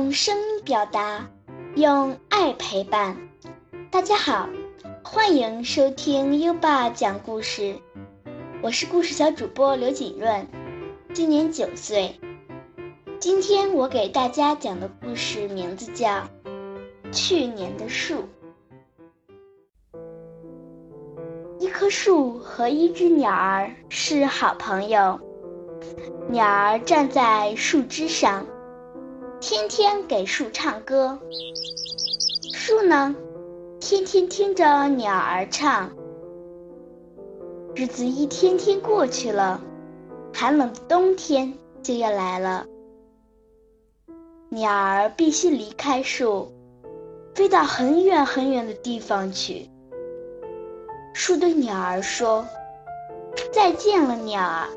用声音表达，用爱陪伴。大家好，欢迎收听优爸讲故事，我是故事小主播刘锦润，今年九岁。今天我给大家讲的故事名字叫《去年的树》。一棵树和一只鸟儿是好朋友，鸟儿站在树枝上。天天给树唱歌，树呢，天天听着鸟儿唱。日子一天天过去了，寒冷的冬天就要来了。鸟儿必须离开树，飞到很远很远的地方去。树对鸟儿说：“再见了，鸟儿，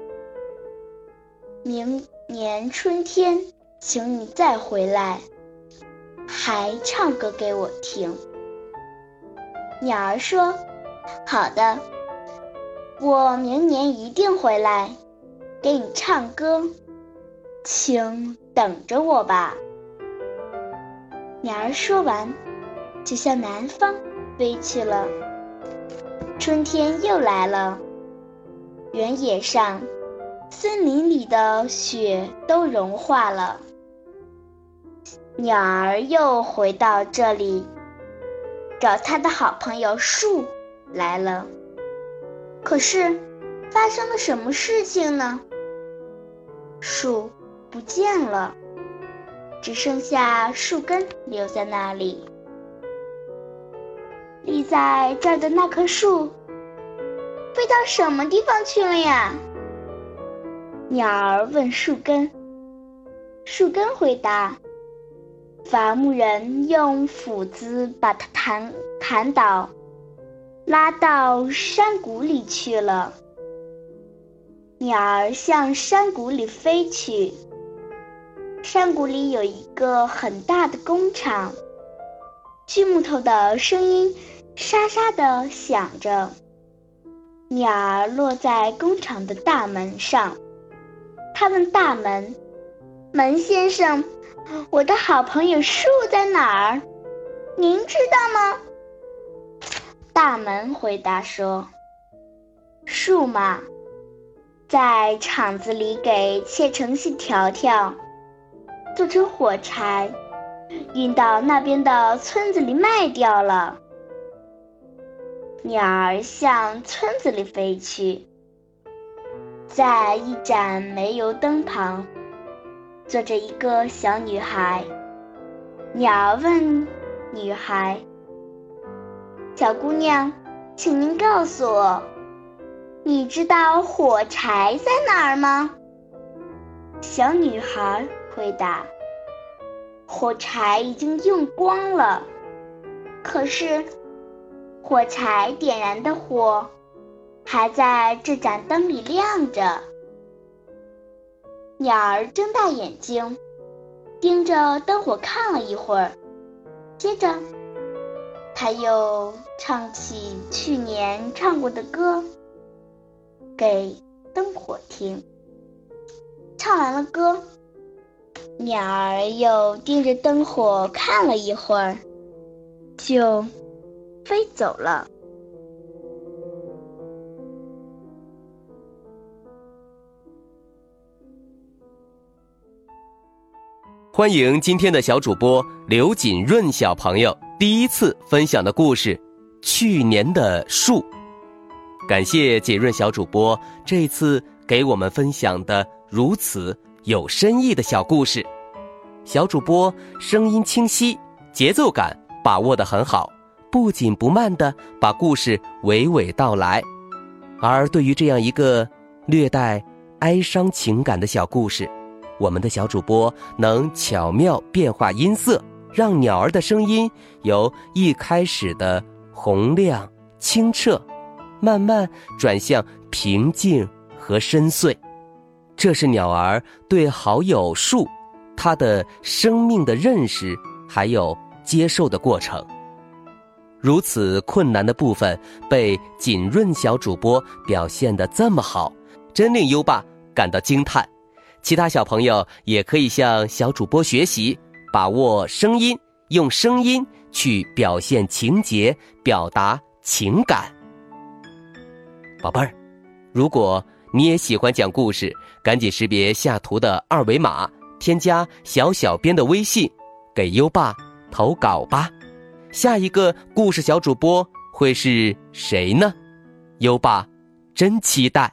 明年春天。”请你再回来，还唱歌给我听。鸟儿说：“好的，我明年一定回来，给你唱歌，请等着我吧。”鸟儿说完，就向南方飞去了。春天又来了，原野上、森林里的雪都融化了。鸟儿又回到这里，找他的好朋友树来了。可是，发生了什么事情呢？树不见了，只剩下树根留在那里。立在这儿的那棵树，飞到什么地方去了呀？鸟儿问树根。树根回答。伐木人用斧子把它砍砍倒，拉到山谷里去了。鸟儿向山谷里飞去。山谷里有一个很大的工厂，锯木头的声音沙沙的响着。鸟儿落在工厂的大门上，他问大门：“门先生。”我的好朋友树在哪儿？您知道吗？大门回答说：“树嘛，在厂子里给切成细条条，做成火柴，运到那边的村子里卖掉了。”鸟儿向村子里飞去，在一盏煤油灯旁。坐着一个小女孩，鸟儿问女孩：“小姑娘，请您告诉我，你知道火柴在哪儿吗？”小女孩回答：“火柴已经用光了，可是火柴点燃的火还在这盏灯里亮着。”鸟儿睁大眼睛，盯着灯火看了一会儿，接着，他又唱起去年唱过的歌，给灯火听。唱完了歌，鸟儿又盯着灯火看了一会儿，就飞走了。欢迎今天的小主播刘锦润小朋友第一次分享的故事《去年的树》，感谢锦润小主播这次给我们分享的如此有深意的小故事。小主播声音清晰，节奏感把握的很好，不紧不慢的把故事娓娓道来。而对于这样一个略带哀伤情感的小故事。我们的小主播能巧妙变化音色，让鸟儿的声音由一开始的洪亮清澈，慢慢转向平静和深邃。这是鸟儿对好友树，它的生命的认识还有接受的过程。如此困难的部分被锦润小主播表现得这么好，真令优爸感到惊叹。其他小朋友也可以向小主播学习，把握声音，用声音去表现情节，表达情感。宝贝儿，如果你也喜欢讲故事，赶紧识别下图的二维码，添加小小编的微信，给优爸投稿吧。下一个故事小主播会是谁呢？优爸真期待。